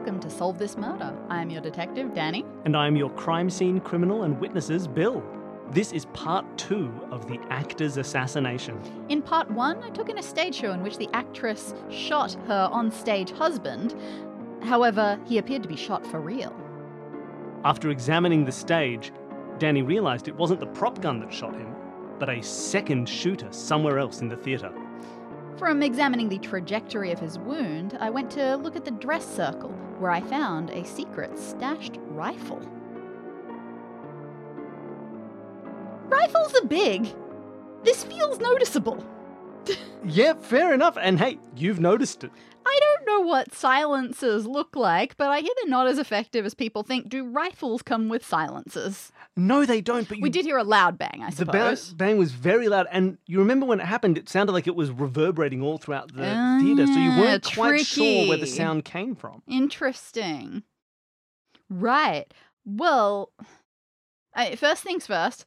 welcome to Solve This Murder. I am your detective, Dani. And I am your crime scene criminal and witnesses, Bill. This is part two of the actor's assassination. In part one, I took in a stage show in which the actress shot her on stage husband. However, he appeared to be shot for real. After examining the stage, Dani realised it wasn't the prop gun that shot him, but a second shooter somewhere else in the theatre. From examining the trajectory of his wound, I went to look at the dress circle, where I found a secret stashed rifle. Rifles are big. This feels noticeable. Yeah, fair enough. And hey, you've noticed it. Know what silencers look like, but I hear they're not as effective as people think. Do rifles come with silencers? No, they don't. But you, We did hear a loud bang, I suppose The bang was very loud, and you remember when it happened, it sounded like it was reverberating all throughout the Ah, theatre, so you weren't quite sure where the sound came from. Interesting. Right. Well, I, first things first.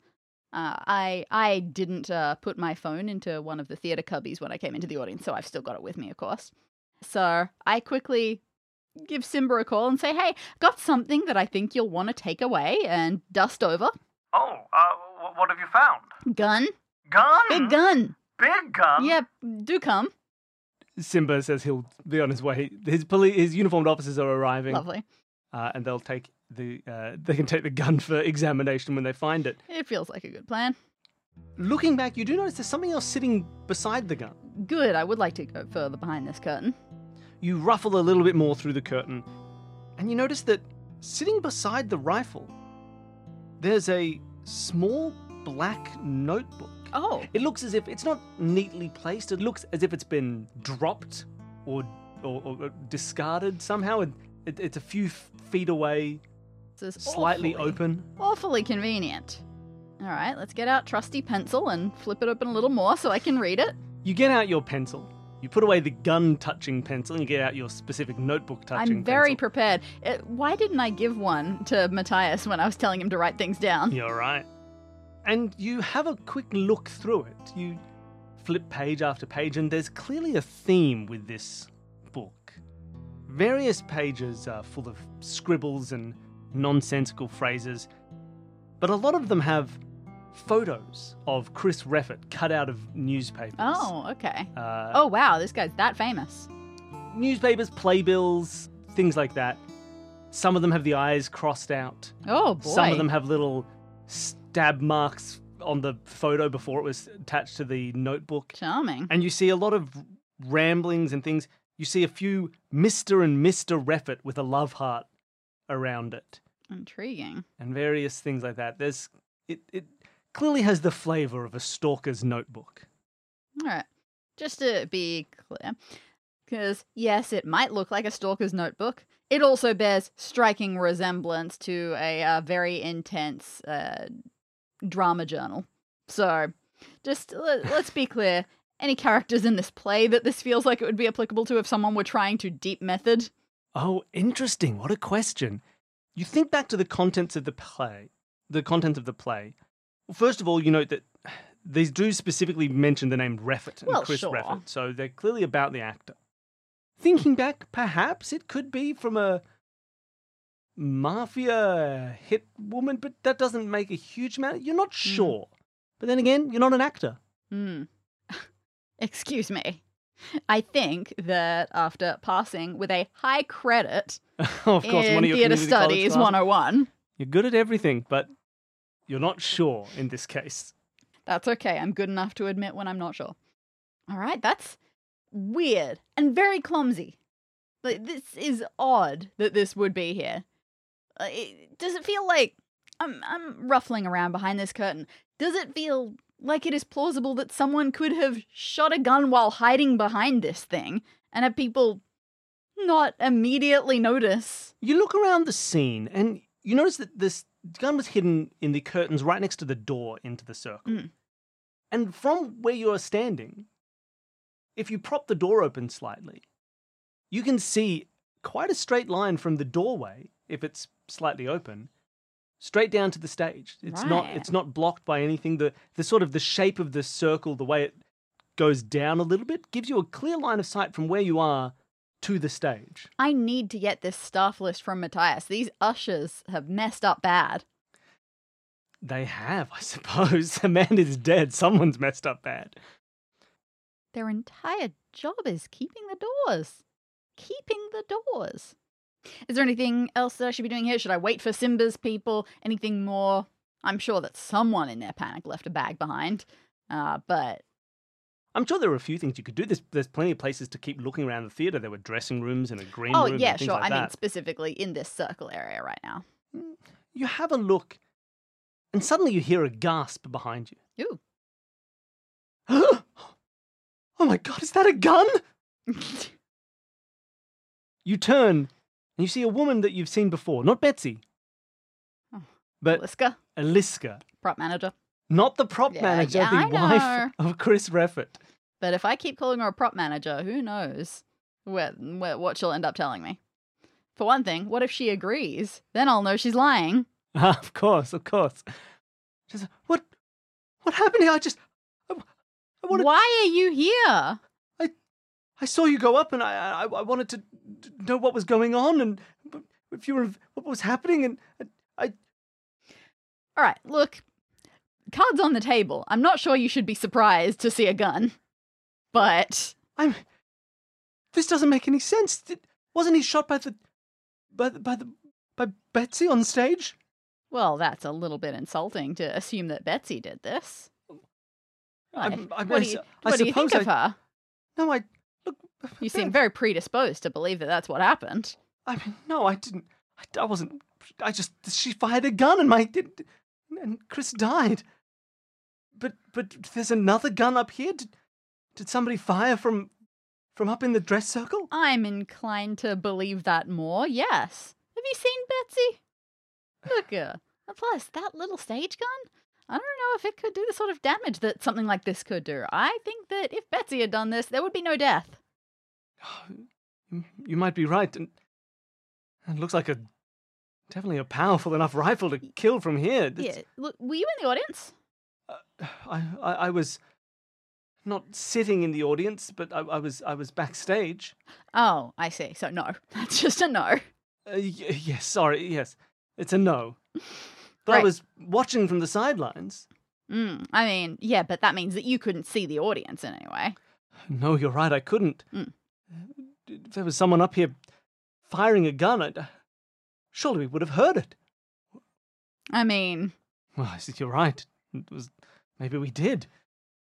Uh, I I didn't uh, put my phone into one of the theater cubbies when I came into the audience, so I've still got it with me, of course. So I quickly give Simba a call and say, "Hey, got something that I think you'll want to take away and dust over. Oh, uh, what have you found? Gun, Gun? big gun. Big gun? Yeah, do come. Simba says he'll be on his way. His poli- his uniformed officers are arriving, Lovely. uh, and they'll take the uh, they can take the gun for examination when they find it. It feels like a good plan. Looking back, you do notice there's something else sitting beside the gun. Good. I would like to go further behind this curtain. You ruffle a little bit more through the curtain, and you notice that sitting beside the rifle, there's a small black notebook. Oh, It looks as if it's not neatly placed. It looks as if it's been dropped or or, or discarded somehow. It, it, it's a few feet away, slightly awfully- open. Awfully convenient. All right, let's get out trusty pencil and flip it open a little more so I can read it. You get out your pencil. You put away the gun-touching pencil, and you get out your specific notebook-touching. I'm very pencil. prepared. Uh why didn't I give one to Matthias when I was telling him to write things down? You're right. And you have a quick look through it. You flip page after page, and there's clearly a theme with this book. Various pages are full of scribbles and nonsensical phrases, but a lot of them have photos of Chris Reffett cut out of newspapers. Oh, okay. Uh, Oh, wow, this guy's that famous. Newspapers, playbills, things like that. Some of them have the eyes crossed out. Oh, boy. Some of them have little stab marks on the photo before it was attached to the notebook. Charming. And you see a lot of ramblings and things. You see a few Mr. and Mr. Reffett with a love heart around it Intriguing. and various things like that. There's it, it clearly has the flavor of a stalker's notebook. All right. Just to be clear, because yes, it might look like a stalker's notebook. It also bears striking resemblance to a uh, very intense uh, drama journal. So, just let, let's be clear. Any characters in this play that this feels like it would be applicable to if someone were trying to deep method? Oh, interesting. What a question. You think back to the contents of the play, the contents of the play. Well, first of all, you note that these do specifically mention the name Reffett and Well, Chris sure. Reffett, so they're clearly about the actor. Thinking back, perhaps it could be from a mafia hit woman, but that doesn't make a huge amount. You're not sure. But then again, you're not an actor. Hmm. Excuse me. I think that after passing with a high credit of course, in one of your college studies classes. 101, You're good at everything, but you're not sure in this case. That's okay. I'm good enough to admit when I'm not sure. All right, that's weird and very clumsy. Like this is odd that this would be here. Uh, it, does it feel like I'm I'm ruffling around behind this curtain? Does it feel like it is plausible that someone could have shot a gun while hiding behind this thing and have people not immediately notice? You look around the scene and you notice that this gun was hidden in the curtains right next to the door into the circle. Mm. And from where you are standing, if you prop the door open slightly, you can see quite a straight line from the doorway, if it's slightly open, straight down to the stage. It's not it's not blocked by anything. The the sort of the shape of the circle, the way it goes down a little bit, gives you a clear line of sight from where you are to the stage. I need to get this staff list from Matthias. These ushers have messed up bad. They have, I suppose. The man is dead. Someone's messed up bad. Their entire job is keeping the doors. Keeping the doors. Is there anything else that I should be doing here? Should I wait for Simba's people? Anything more? I'm sure that someone in their panic left a bag behind. Uh, but I'm sure there are a few things you could do. There's, there's plenty of places to keep looking around the theatre. There were dressing rooms and a green oh, room. oh yeah, sure. Like I mean specifically in this circle area right now. Mm, you have a look, and suddenly you hear a gasp behind you. Ooh. oh my god, is that a gun? You turn and you see a woman that you've seen before, not Betsy, Oh, but Liska, Eliska, prop manager. Not the prop Yeah, manager, yeah, the I wife of Chris Reffett. But if I keep calling her a prop manager, who knows where, where, what she'll end up telling me. For one thing, what if she agrees? Then I'll know she's lying. Of course, of course. Says, what, what happened here? I just, I, I wanted, Why are you here? I saw you go up, and I, I, I wanted to know what was going on, and if you were, what was happening, and I, All right, look, cards on the table. I'm not sure you should be surprised to see a gun, but I'm. This doesn't make any sense. Did- Wasn't he shot by the, by the, by the, by Betsy on stage? well, that's a little bit insulting to assume that Betsy did this. I- Like, I- what I do you, what do you think of her? No, I look. You seem very predisposed to believe that that's what happened. I mean, no, I didn't. I, I wasn't. I just she fired a gun and my and Chris died. But but there's another gun up here. Did, did somebody fire from from up in the dress circle? I'm inclined to believe that more, yes. Have you seen Betsy? Look at her. And Plus, that little stage gun? I don't know if it could do the sort of damage that something like this could do. I think that if Betsy had done this, there would be no death. You- You might be right. And it looks like a definitely a powerful enough rifle to kill from here. It's- Yeah. Look, were you in the audience? I, I I was not sitting in the audience, but I, I was I was backstage. Oh, I see. So, no. That's just a no. Uh, y- yes, sorry, yes, it's a no. But I was watching from the sidelines. Mm, I mean, yeah, but that means that you couldn't see the audience in any way. No, you're right. I couldn't. Mm. If there was someone up here firing a gun, I'd, surely we would have heard it. I mean, Well, I see, you're right. It was maybe we did.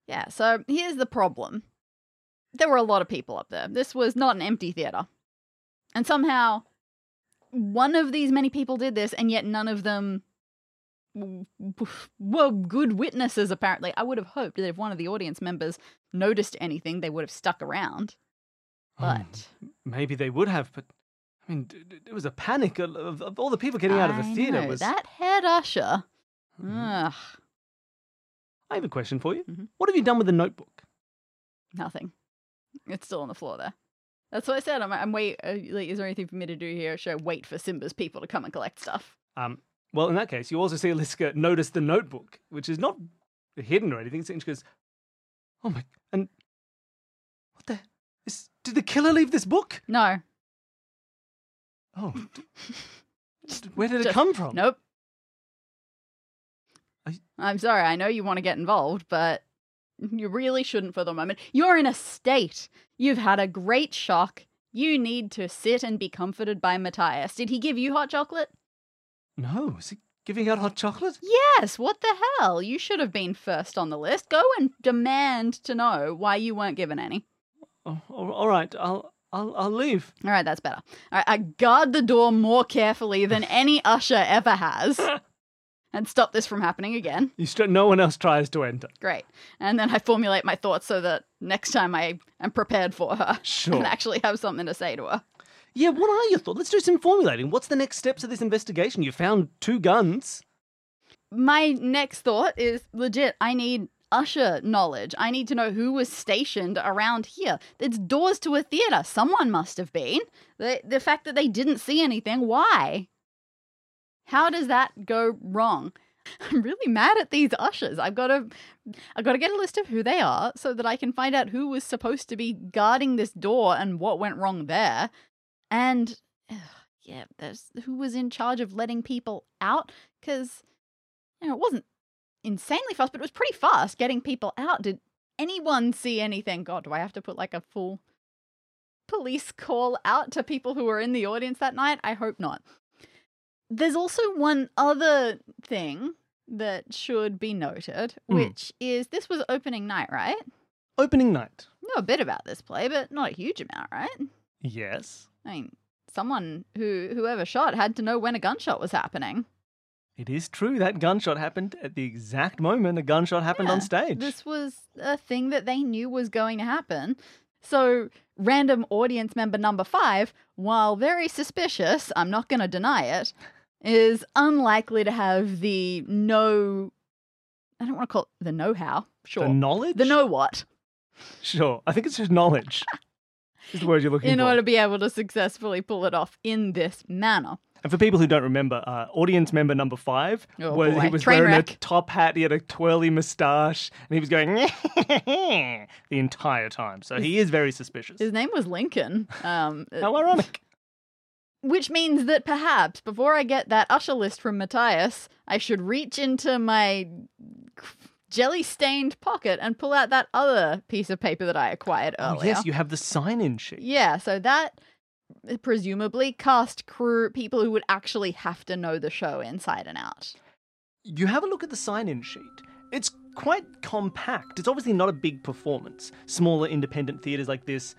Yeah, so here's the problem. There were a lot of people up there. This was not an empty theater. And somehow, one of these many people did this, and yet none of them were good witnesses, apparently. I would have hoped that if one of the audience members noticed anything, they would have stuck around. Um, But. maybe they would have, but I mean, it was a panic of, of, of all the people getting out of the theater. know, Was That head usher. Mhm. Ugh, I have a question for you. Mhm. What have you done with the notebook? nothing. It's still on the floor there. That's what I said. I'm, I'm wait. Uh, like, is there anything for me to do here? Should I wait for Simba's people to come and collect stuff? Um, well, in that case, you also see Aliska notice the notebook, which is not hidden or anything. She goes, "Oh my!" And what the? Is, did the killer leave this book? No. Oh, where did it Just- come from? Nope. I- I'm sorry. I know you want to get involved, but you really shouldn't for the moment. You're in a state. You've had a great shock. You need to sit and be comforted by Matthias. Did he give you hot chocolate? No, is he giving out hot chocolate? Yes. What the hell? You should have been first on the list. Go and demand to know why you weren't given any. Oh, all right, I'll I'll I'll leave. All right, that's better. All right, I guard the door more carefully than any usher ever has. and stop this from happening again. You st- no one else tries to enter. Great. And then I formulate my thoughts so that next time I am prepared for her Sure. and actually have something to say to her. Yeah, what are your thoughts? Let's do some formulating. What's the next steps of this investigation? You found two guns. My next thought is legit. I need usher knowledge. I need to know who was stationed around here. It's doors to a theater. Someone must have been. The, the fact that they didn't see anything, why? How does that go wrong? I'm really mad at these ushers. I've got to I've got to get a list of who they are so that I can find out who was supposed to be guarding this door and what went wrong there. And ugh, yeah, there's who was in charge of letting people out cuz you know, it wasn't insanely fast, but it was pretty fast getting people out. Did anyone see anything? God, do I have to put like a full police call out to people who were in the audience that night? I hope not. There's also one other thing that should be noted, Mm. which is this was opening night, right? Opening night. Know a bit about this play, but not a huge amount, right? Yes. I mean, someone who whoever shot had to know when a gunshot was happening. It is true that gunshot happened at the exact moment a gunshot happened on stage. This was a thing that they knew was going to happen. So, random audience member number five, while very suspicious, I'm not going to deny it, is unlikely to have the no. I don't want to call it the know how. Sure. The knowledge? The know what. Sure. I think it's just knowledge. is the word you're looking for. In for. order to be able to successfully pull it off in this manner. And for people who don't remember, uh, audience member number five Oh, was boy. he was Train wearing wreck. a top hat, he had a twirly moustache, and he was going the entire time. So he is very suspicious. His name was Lincoln. Um, How ironic. Which means that perhaps before I get that usher list from Matthias, I should reach into my jelly stained pocket and pull out that other piece of paper that I acquired Oh, earlier. yes, you have the sign-in sheet. Yeah, so that uh, presumably cast crew people who would actually have to know the show inside and out. You have a look at the sign-in sheet. It's quite compact. It's obviously not a big performance. Smaller independent theaters like this,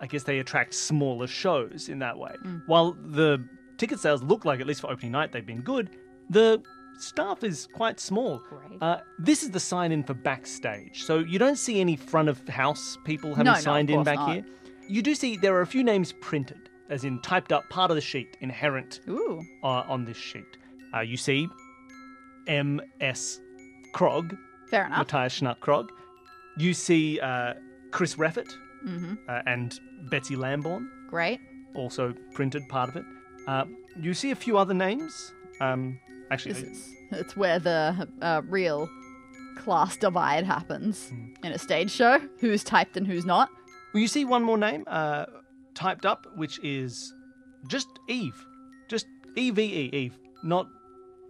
I guess they attract smaller shows in that way. Mm. While the ticket sales look like, at least for opening night, they've been good, the staff is quite small. Great. Uh, this is the sign in for backstage. So you don't see any front of house people having No, no, signed in back not. here. You do see there are a few names printed, as in typed up part of the sheet, inherent uh, on this sheet. Uh, you see M.S. Krog, fair enough. Matthias Schnack Krog. You see uh, Chris Reffett hmm uh, and Betsy Lamborn, Great. also printed part of it. Uh, you see a few other names. Um, actually, is it's where the uh, real class divide happens Hmm. in a stage show. Who's typed and who's not. Well, you see one more name uh, typed up, which is just Eve. Just E V E, Eve. Not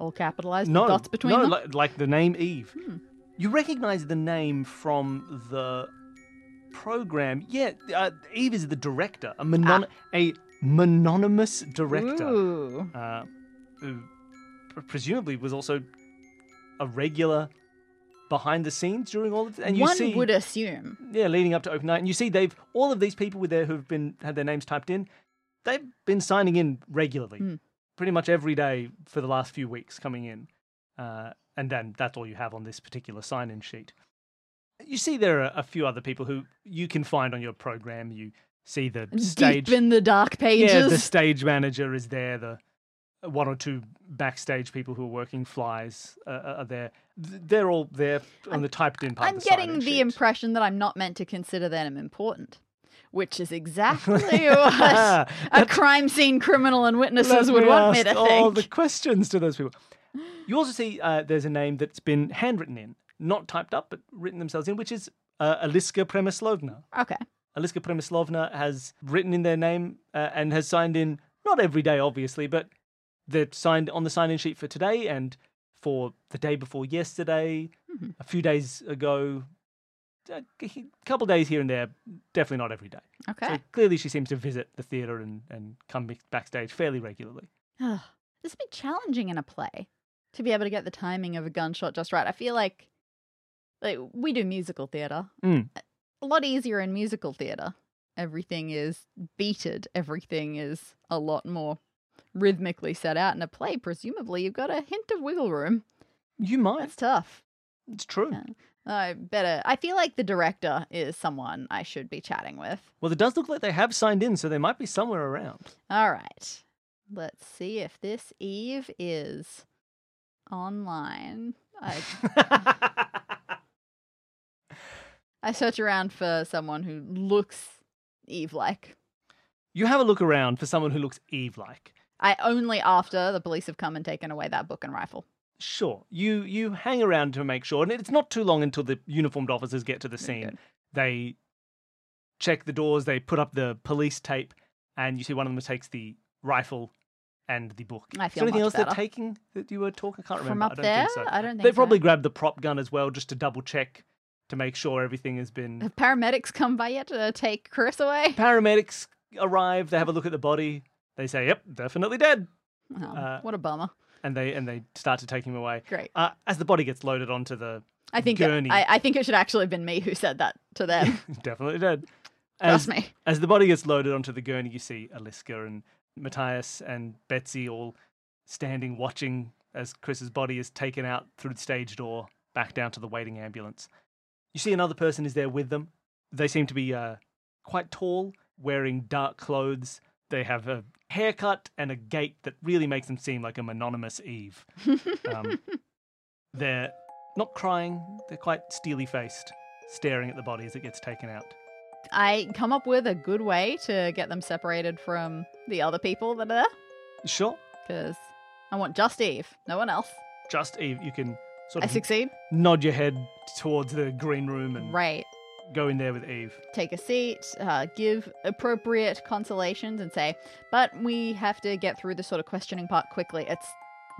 All capitalized no dots between no, them. Like, like the name Eve. Hmm. You recognize the name from the program. Yeah, uh, Eve is the director, a monon- a mononymous director, Ah. Uh, who pr- presumably was also a regular behind the scenes during all of it. And you One see, would assume. yeah, leading up to open night, and you see they've all of these people with there who've been had their names typed in. They've been signing in regularly, Hmm. pretty much every day for the last few weeks, coming in, uh, and then that's all you have on this particular sign-in sheet. You see, there are a few other people who you can find on your program. You see the stage, Deep in the dark pages. yeah, the stage manager is there. The one or two backstage people who are working flies uh, are there. They're all there on the typed-in part. I'm of the getting the sheet. impression that I'm not meant to consider them important, which is exactly what a crime scene criminal and witnesses would me want me to all think. the questions to those people. You also see uh, there's a name that's been handwritten in, not typed up, but written themselves in, which is uh, Aliska Premislovna. Okay. Aliska Premislovna has written in their name uh, and has signed in, not every day, obviously, but they're signed on the sign in sheet for today and for the day before yesterday, Mhm. a few days ago, a couple days here and there, definitely not every day. Okay. So clearly she seems to visit the theatre and, and come backstage fairly regularly. This would be challenging in a play to be able to get the timing of a gunshot just right. I feel like like we do musical theater. Mm. A lot easier in musical theater. Everything is beated. Everything is a lot more rhythmically set out. In a play, presumably, you've got a hint of wiggle room. You might. That's tough. It's true. Yeah. I better. I feel like the director is someone I should be chatting with. Well, it does look like they have signed in, so they might be somewhere around. All right. Let's see if this Eve is online. I I search around for someone who looks Eve like. you have a look around for someone who looks Eve like. I only after the police have come and taken away that book and rifle. Sure. You you hang around to make sure, and it's not too long until the uniformed officers get to the scene. good. They check the doors, they put up the police tape, and you see one of them takes the rifle and the book. I Is there anything else better. they're taking that you were talking? I can't From remember. up I don't there? think so. I don't think They so. probably grabbed the prop gun as well, just to double check to make sure everything has been. Have paramedics come by yet to take Chris away? Paramedics arrive. They have a look at the body. They say, "Yep, definitely dead," Oh, Uh, what a bummer. and they and they start to take him away. Great. Uh, as the body gets loaded onto the I think gurney. I, I think it should actually have been me who said that to them. definitely dead. Trust me. as the body gets loaded onto the gurney, you see Aliska and Matthias and Betsy all standing watching as Chris's body is taken out through the stage door back down to the waiting ambulance. You see another person is there with them. They seem to be uh, quite tall, wearing dark clothes. They have a haircut and a gait that really makes them seem like a mononymous Eve. Um, they're not crying, they're quite steely faced, staring at the body as it gets taken out. I come up with a good way to get them separated from the other people that are there Sure. because I want just Eve, no one else. just Eve, you can sort I of succeed. nod your head towards the green room and Right. go in there with Eve. Take a seat, uh, give appropriate consolations, and say, but we have to get through the sort of questioning part quickly. It's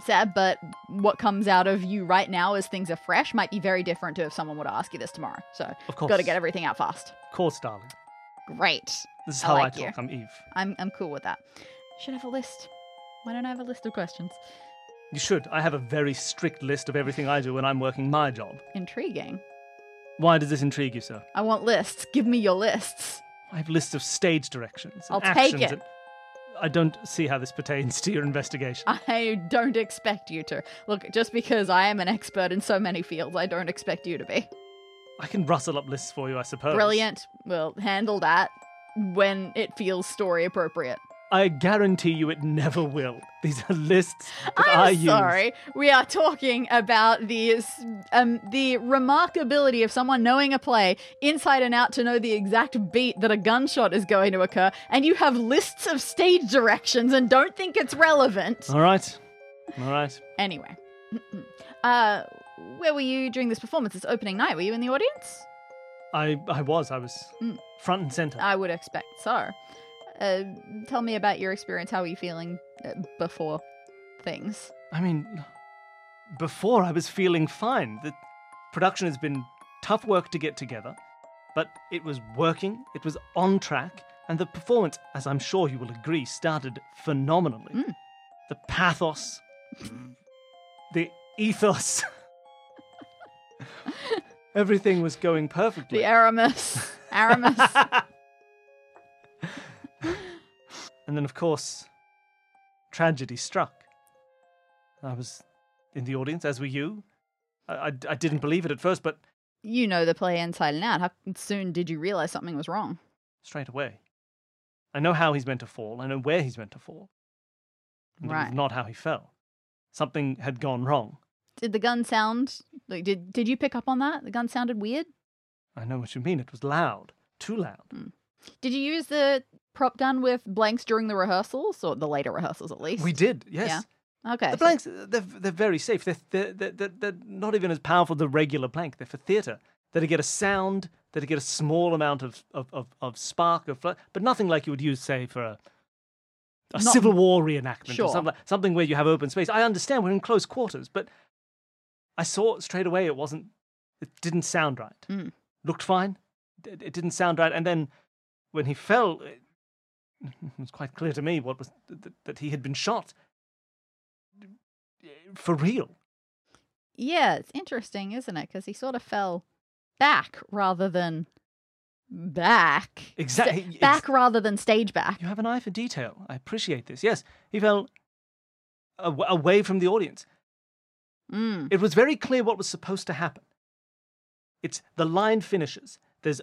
sad, but what comes out of you right now as things are fresh might be very different to if someone were to ask you this tomorrow. So, Of course. got to get everything out fast. Of course, darling. Great. This is I how I, like talk. you. I'm Eve. I'm I'm cool with that. Should have a list. Why don't I have a list of questions? You should. I have a very strict list of everything I do when I'm working my job. Intriguing. Why does this intrigue you, sir? I want lists. Give me your lists. I have lists of stage directions. And I'll take it. I don't see how this pertains to your investigation. I don't expect you to. Look, just because I am an expert in so many fields, I don't expect you to be. I can rustle up lists for you, I suppose. Brilliant. We'll handle that when it feels story appropriate. I guarantee you it never will. These are lists that I'm I use. sorry. We are talking about the um the remarkability of someone knowing a play inside and out to know the exact beat that a gunshot is going to occur, and you have lists of stage directions and don't think it's relevant. All right. All right. Anyway, uh, where were you during this performance? This opening night, were you in the audience? I I was. I was Mm. front and center. I would expect so. Uh, tell me about your experience. How were you feeling uh, before things? I mean, before I was feeling fine. The production has been tough work to get together, but it was working, it was on track, and the performance, as I'm sure you will agree, started phenomenally. Mm. The pathos, the ethos, everything was going perfectly. The Aramis, Aramis. and then, of course, tragedy struck. I was in the audience, as were you. I, I, I didn't believe it at first, but you know the play inside and out. How soon did you realize something was wrong? straight away. I know how he's meant to fall. I know where he's meant to fall. And Right. was not how he fell. Something had gone wrong. Did the gun sound like did did you pick up on that? The gun sounded weird. I know what you mean. It was loud, too loud. Hmm. Did you use the prop gun with blanks during the rehearsals or the later rehearsals at least? We did, yes. Okay. The blanks, they're, they're very safe. They're, they're, they're, they're, not even as powerful as the regular blank. They're for theatre. They're to get a sound, they're to get a small amount of, of, of, of spark, of, fl- but nothing like you would use, say, for a, a Not- Civil War reenactment Sure. or something, something where you have open space. I understand we're in close quarters, but I saw straight away it wasn't, it didn't sound right. Mm. Looked fine, it, it didn't sound right. And then when he fell, it, it was quite clear to me what was that, that he had been shot for real. Yeah, it's interesting, isn't it? Because he sort of fell back rather than back. Exactly. back rather than stage back. You have an eye for detail. I appreciate this. Yes, he fell aw- away from the audience. Mm. It was very clear what was supposed to happen. It's the line finishes. There's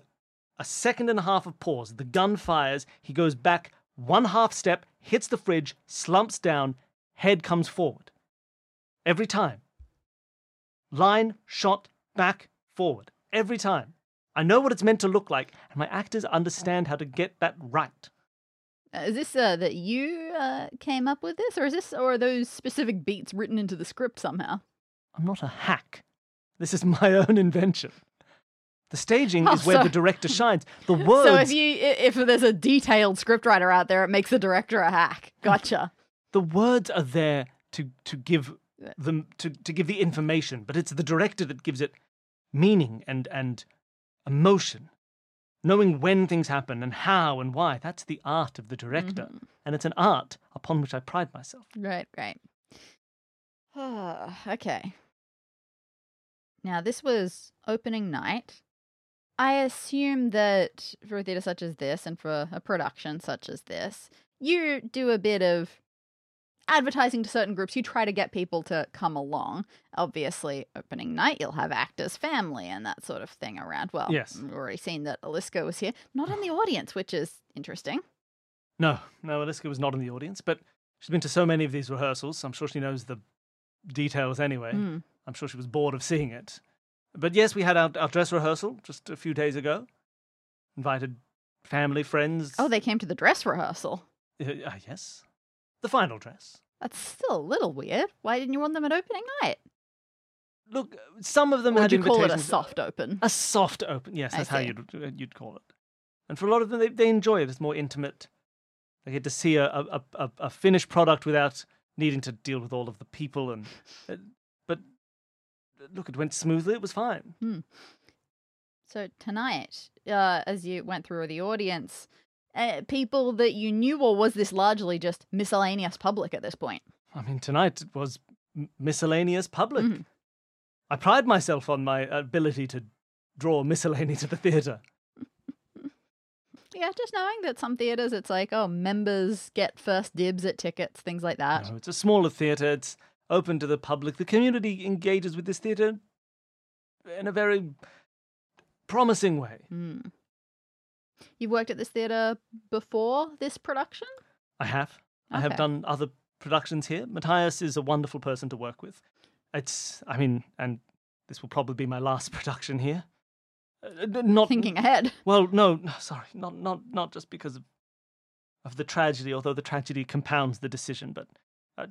a second and a half of pause. The gun fires. He goes back one half step, hits the fridge, slumps down, head comes forward. Every time. Line, shot, back, forward. Every time. I know what it's meant to look like, and my actors understand how to get that right. Uh, Is this uh, that you uh, came up with this, or is this, or are those specific beats written into the script somehow? I'm not a hack. This is my own invention. The staging Oh, is where so- the director shines. The words. So if you if there's a detailed scriptwriter out there, it makes the director a hack. Gotcha. the words are there to to give them to, to give the information, but it's the director that gives it meaning and and emotion. Knowing when things happen and how and why. That's the art of the director. Mhm. And it's an art upon which I pride myself. Right, right. okay. Now, this was opening night. I assume that for a theatre such as this and for a production such as this, you do a bit of advertising to certain groups. You try to get people to come along. Obviously, opening night, you'll have actors' family and that sort of thing around. Well, Yes. we've already seen that Aliska was here, not in the audience, which is interesting. No, no, Aliska was not in the audience, but she's been to so many of these rehearsals. I'm sure she knows the details anyway. Hmm. I'm sure she was bored of seeing it. But yes, we had our, our dress rehearsal just a few days ago. Invited family, friends. Oh, they came to the dress rehearsal. Uh, uh, yes. The final dress. That's still a little weird. Why didn't you want them at opening night? Look, some of them Or had would you call it a soft open? A soft open. Yes, that's how you'd uh, you'd call it. And for a lot of them, they, they enjoy it. It's more intimate. They get to see a a, a, a finished product without needing to deal with all of the people. And uh, look, it went smoothly. It was fine. So tonight, uh, as you went through the audience, uh, people that you knew, or was this largely just miscellaneous public at this point? I mean, tonight it was m- miscellaneous public. Mhm. I pride myself on my ability to draw miscellany to the theatre. Yeah, just knowing that some theaters, it's like, oh, members get first dibs at tickets, things like that. No, it's a smaller theatre. It's open to the public. The community engages with this theatre in a very promising way. Hmm. You worked at this theater before this production? I have. I have done other productions here. Matthias is a wonderful person to work with. It's, I mean, and this will probably be my last production here. Uh, not Thinking ahead. Well, no, no, sorry, not not not just because of of the tragedy, although the tragedy compounds the decision, but uh,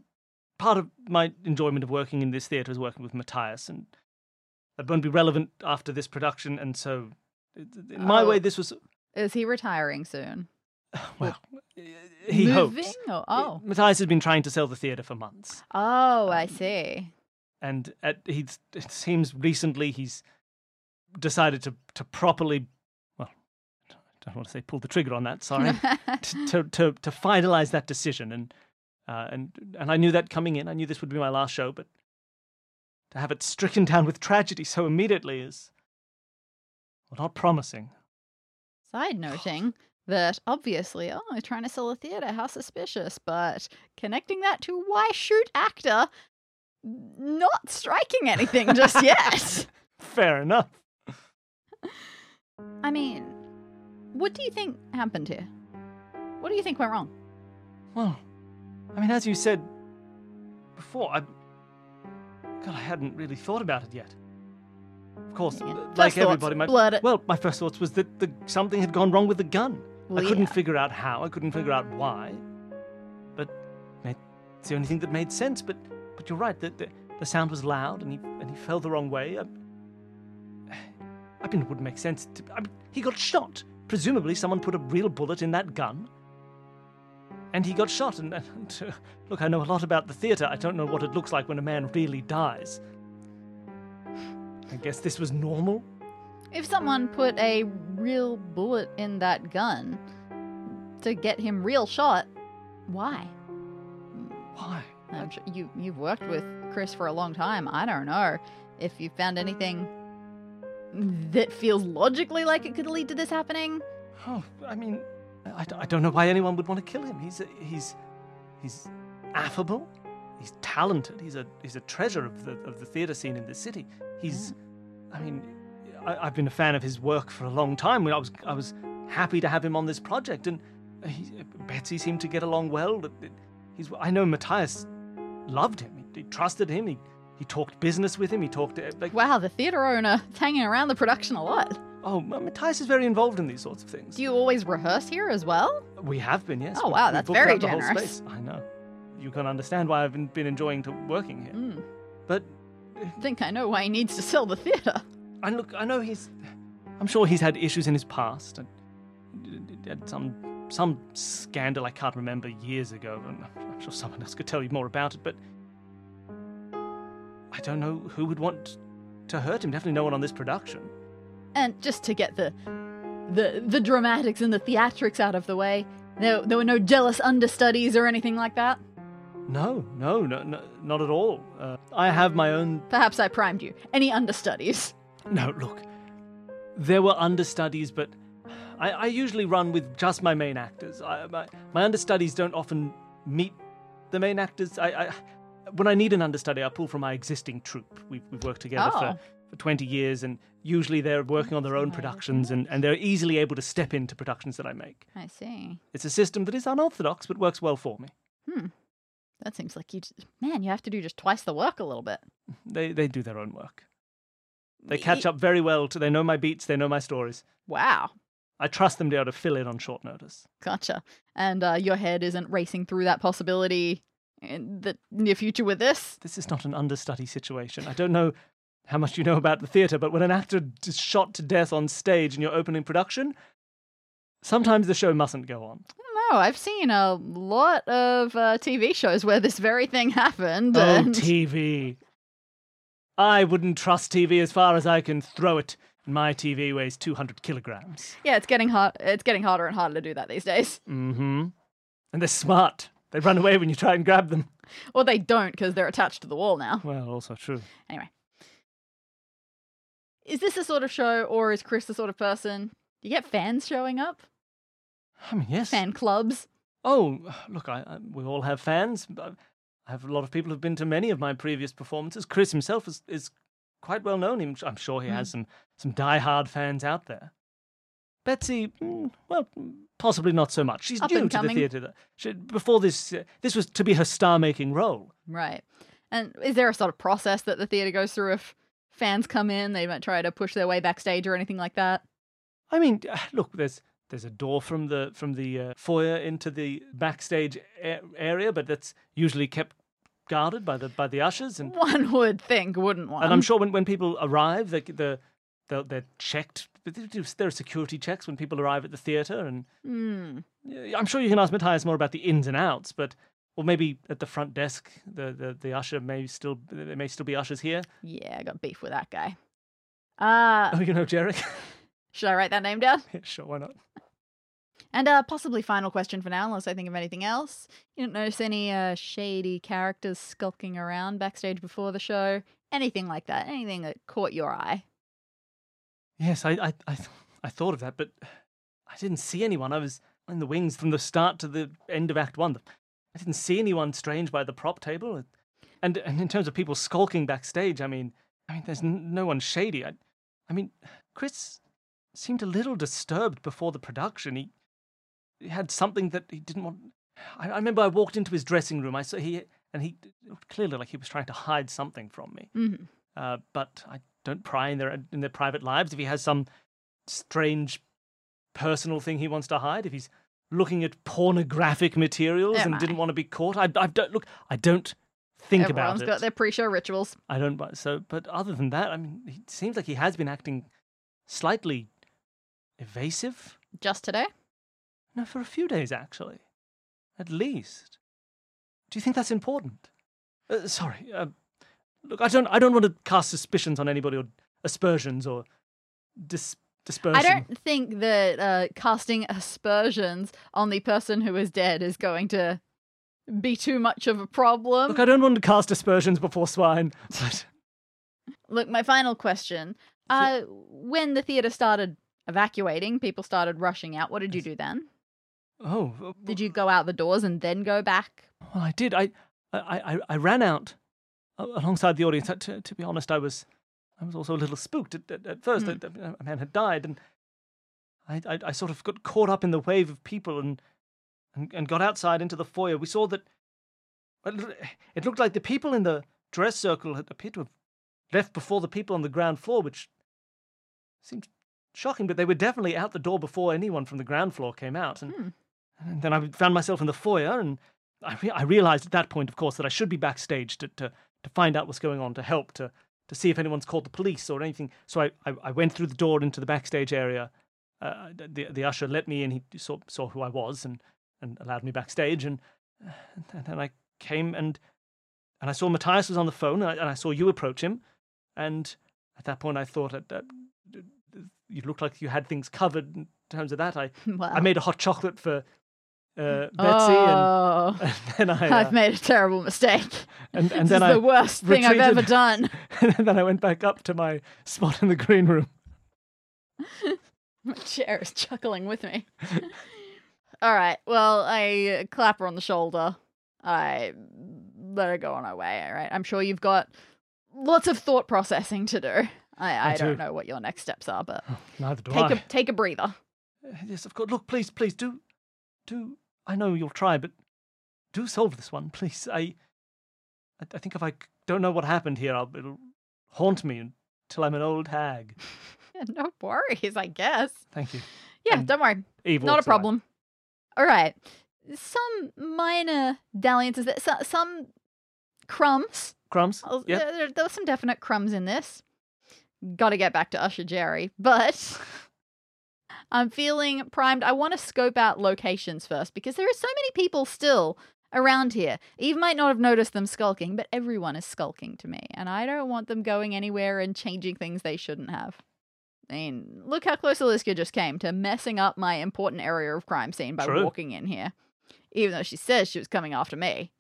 part of my enjoyment of working in this theatre is working with Matthias, and that won't be relevant after this production, and so in my Oh. way, this was Is he retiring soon? well, he Moving? hopes. Or, oh. Matthias has been trying to sell the theatre for months, Oh, I Um, see. and at, he's it seems recently he's decided to to properly, well, I don't want to say pull the trigger on that. Sorry. to, to to to finalize that decision and uh, and and I knew that coming in I knew this would be my last show but to have it stricken down with tragedy so immediately is well, not promising Side noting that obviously, oh, he's trying to sell a theatre, how suspicious, but connecting that to why shoot actor, not striking anything just yet. fair enough I mean, what do you think happened here? What do you think went wrong? well I mean as you said before I God I hadn't really thought about it yet of course Yeah. like everybody my blurt. well my first thoughts was that the something had gone wrong with the gun Well, I couldn't yeah. figure out how. I couldn't figure out why. But it's the only thing that made sense. But but you're right. The, the, the sound was loud, and he and he fell the wrong way. I, I mean, it wouldn't make sense. To, I mean, he got shot. Presumably, someone put a real bullet in that gun. And he got shot. And, and uh, look, I know a lot about the theatre. I don't know what it looks like when a man really dies. I guess this was normal. If someone put a real bullet in that gun to get him real shot, why? Why? Sure you you've worked with Chris for a long time. I don't know if you found anything that feels logically like it could lead to this happening. Oh, I mean, I, I don't know why anyone would want to kill him. He's a, he's he's affable. He's talented. He's a he's a treasure of the of the theatre scene in this city. He's, I mean, I, I've been a fan of his work for a long time. I was I was happy to have him on this project, and he, Betsy seemed to get along well. He's I know Matthias loved him. He, he trusted him. He he talked business with him. He talked uh, like Wow, the theater owner hanging around the production a lot. Oh Matthias is very involved in these sorts of things. Do you always rehearse here as well? We have been, yes. Oh, wow, we that's booked very out the whole generous. space. I know. You can understand why I've been, been enjoying to working here. Mm. But think I know why he needs to sell the theatre. And look, I know he's. I'm sure he's had issues in his past. And had some some scandal I can't remember years ago. And I'm sure someone else could tell you more about it. But I don't know who would want to hurt him. Definitely no one on this production. And just to get the the the dramatics and the theatrics out of the way, there, there were no jealous understudies or anything like that. No, no, no, no not at all. Uh, I have my own. Perhaps I primed you. Any understudies? No, look. There were understudies, but I, I usually run with just my main actors. I, my, my understudies don't often meet the main actors. I, I, when I need an understudy, I pull from my existing troupe. We've, we've worked together Oh. for, for 20 years, and usually they're working on their own productions, and, and they're easily able to step into productions that I make. I see. It's a system that is unorthodox, but works well for me. Hmm. That seems like you. Just, man, you have to do just twice the work a little bit. They, they do their own work. They catch up very well. To, they know my beats, they know my stories. Wow. I trust them to be able to fill in on short notice. Gotcha. And uh, your head isn't racing through that possibility in the near future with this? This is not an understudy situation. I don't know how much you know about the theatre, but when an actor is shot to death on stage in your opening production, sometimes the show mustn't go on. No, I've seen a lot of uh, TV shows where this very thing happened. Oh, and- TV. I wouldn't trust TV as far as I can throw it. My TV weighs 200 kilograms. yeah, it's getting hard. It's getting harder and harder to do that these days. Mm hmm. And they're smart. They run away when you try and grab them. Or they don't because they're attached to the wall now. Well, also true. Anyway, is this the sort of show, or is Chris the sort of person? Do you get fans showing up? I mean, yes. Fan clubs? Oh, look, I, I, we all have fans. I have a lot of people who've been to many of my previous performances. Chris himself is, is quite well known. I'm- sure he Hmm. has some, some die-hard fans out there. Betsy, mm, well, possibly not so much. She's Up new to the theatre. She, before this, uh, this was to be her star-making role. Right. And is there a sort of process that the theatre goes through if fans come in? They might try to push their way backstage or anything like that? I mean, look, there's there's a door from the from the uh, foyer into the backstage a- area, but that's usually kept guarded by the by the ushers and One would think, wouldn't one? And I'm sure when, when people arrive, they, the they're, they're checked. but they do- There are security checks when people arrive at the theatre, and yeah, I'm sure you can ask Matthias more about the ins and outs. But or maybe at the front desk, the, the, the usher may still there may still be ushers here. Yeah, I got beef with that guy. Uh, Oh, you know, Jarek. should I write that name down? yeah, sure, why not? And uh, possibly final question for now, unless I think of anything else. You don't notice any uh, shady characters skulking around backstage before the show? Anything like that? Anything that caught your eye? Yes, I I I, th- I thought of that, but I didn't see anyone. I was in the wings from the start to the end of Act One. I didn't see anyone strange by the prop table. And and in terms of people skulking backstage, I mean, I mean, there's n- no one shady. I, I mean, Chris seemed a little disturbed before the production. He, he had something that he didn't want. I, I remember I walked into his dressing room. I saw he and he clearly like he was trying to hide something from me. hmm Uh, but I don't pry in their in their private lives. If he has some strange personal thing he wants to hide, if he's looking at pornographic materials Am and didn't want to be caught, I, I don't look. I don't think Everyone's about got their pre-show rituals. I don't. So, but other than that, I mean, it seems like he has been acting slightly evasive. Just today? No, for a few days actually, at least. Do you think that's important? Uh, sorry. Uh, look, I don't. I don't want to cast suspicions on anybody or aspersions or dis- dispersion. I don't think that uh, casting aspersions on the person who is dead is going to be too much of a problem. Look, I don't want to cast aspersions before swine. But Look, my final question. Uh, when the theatre started evacuating, people started rushing out. What did you do then? oh, uh, Did you go out the doors and then go back? Well, I did. I, I, I, I ran out alongside the audience. Uh, To, to be honest, I was, I was also a little spooked at, at, at first. That A, a man had died, and I, I, I sort of got caught up in the wave of people and, and, and got outside into the foyer. We saw that it looked like the people in the dress circle had appeared to have left before the people on the ground floor, which seemed shocking. But they were definitely out the door before anyone from the ground floor came out. And Hmm. and then I found myself in the foyer, and I, re- I realized at that point, of course, that I should be backstage to, to, to find out what's going on, to help, to, to see if anyone's called the police or anything. So I, I, I went through the door into the backstage area. Uh, the the usher let me in. He saw saw who I was and, and allowed me backstage. And, and then I came and and I saw Matthias was on the phone. And I, and I saw you approach him. And at that point, I thought that, that you looked like you had things covered in terms of that. I Wow. I made a hot chocolate for uh, Betsy, oh, and, and then I uh, I've made a terrible mistake. and, and this then is I the worst thing I've ever done. and then I went back up to my spot in the green room. My chair is chuckling with me. All right. Well, I clap her on the shoulder. I let her go on her way. All right. I'm sure you've got lots of thought processing to do. I, I, I don't do. know what your next steps are, but Neither do take I. a take a breather. Yes, of course. Look, please, please do, do. I know you'll try, but do solve this one, please. I, I, I think if I don't know what happened here, I'll, it'll haunt me until I'm an old hag. No worries, I guess. Thank you. Yeah, And don't worry. Eve Not a problem. All right. Some minor dalliances, some crumbs. Crumbs. Oh, Yeah. there, there, there were some definite crumbs in this. Got to get back to Usher Jerry, but I'm feeling primed. I want to scope out locations first because there are so many people still around here. Eve might not have noticed them skulking, but everyone is skulking to me, and I don't want them going anywhere and changing things they shouldn't have. I mean, look how close Aliska just came to messing up my important area of crime scene by True. walking in here, even though she says she was coming after me.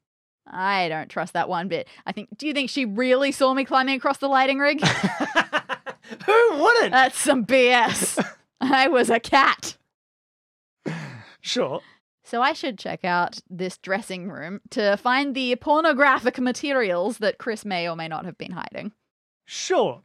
I don't trust that one bit. I think. Do you think she really saw me climbing across the lighting rig? Who wouldn't? That's some BS. I was a cat. sure. So I should check out this dressing room to find the pornographic materials that Chris may or may not have been hiding. Sure.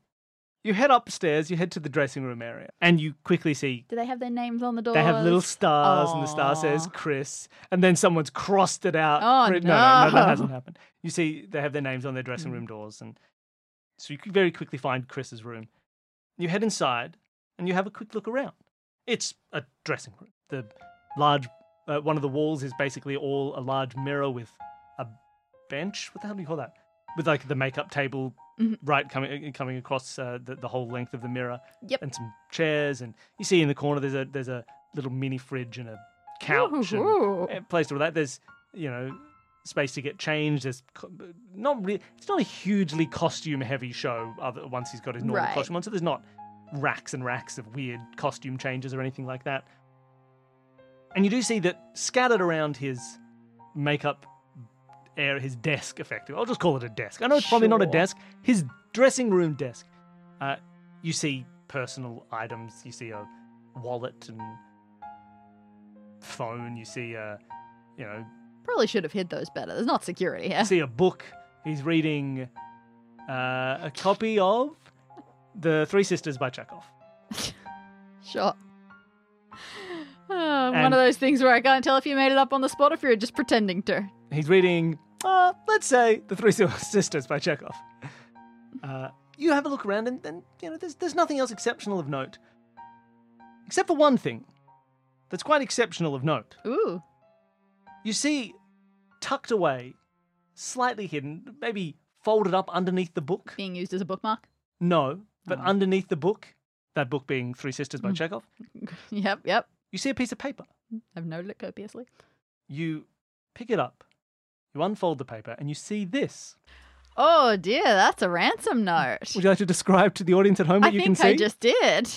You head upstairs, you head to the dressing room area, and you quickly see Do they have their names on the doors? they have little stars, and the star says Chris, and then someone's crossed it out. Oh, no, no, no, no. that hasn't happened. You see, they have their names on their dressing hmm. room doors, and so you very quickly find Chris's room. You head inside, and you have a quick look around. It's a dressing room. The large, uh, one of the walls is basically all a large mirror with a bench. What the hell do you call that? With like the makeup table Mhm. right coming coming across uh, the, the whole length of the mirror. Yep. And some chairs, and you see in the corner there's a there's a little mini fridge and a couch and Ooh. a place to all that. There's you know space to get changed. There's not really. It's not a hugely costume heavy show. Other once he's got his normal Right. costume on, so there's not racks and racks of weird costume changes or anything like that. And you do see that scattered around his makeup air, his desk, effectively. I'll just call it a desk. I know it's probably not a desk. His dressing room desk. Uh, you see personal items. You see a wallet and phone. You see a, you know, Probably should have hid those better. There's not security here. you see a book. He's reading uh, a copy of The Three Sisters by Chekhov. Sure. Uh, one of those things where I can't tell if you made it up on the spot or if you're just pretending to. He's reading, uh, let's say, The Three Sisters by Chekhov. Uh, you have a look around, and, and you know, there's, there's nothing else exceptional of note. Except for one thing that's quite exceptional of note. Ooh. You see, tucked away, slightly hidden, maybe folded up underneath the book. Being used as a bookmark. No, but Oh. underneath the book, that book being Three Sisters by Mm. Chekhov, yep, yep. you see a piece of paper. I've noted it copiously. You pick it up, you unfold the paper, and you see this. Oh dear, that's a ransom note. Would you like to describe to the audience at home what I you can see? I think I just did.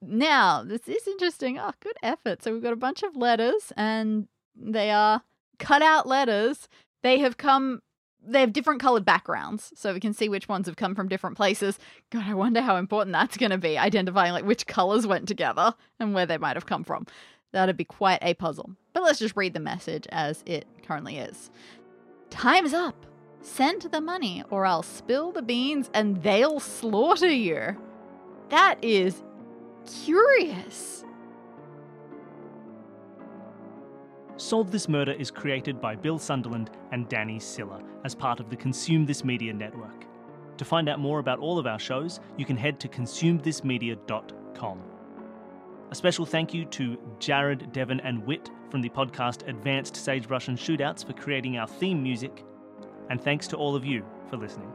Now, this is interesting. Oh, good effort. So we've got a bunch of letters, and they are cut out letters. They have come, they have different colored backgrounds, so we can see which ones have come from different places. God, I wonder how important that's going to be, identifying like which colors went together and where they might have come from. That'd be quite a puzzle. But let's just read the message as it currently is. Time's up. Send the money, or I'll spill the beans and they'll slaughter you. That is curious. Solve This Murder is created by Bill Sunderland and Dani Siller as part of the Consume This Media network. To find out more about all of our shows, you can head to consumethismedia.com. A special thank you to Jared, Devin, and Whitt from the podcast Advanced Sagebrush and Shootouts for creating our theme music, and thanks to all of you for listening.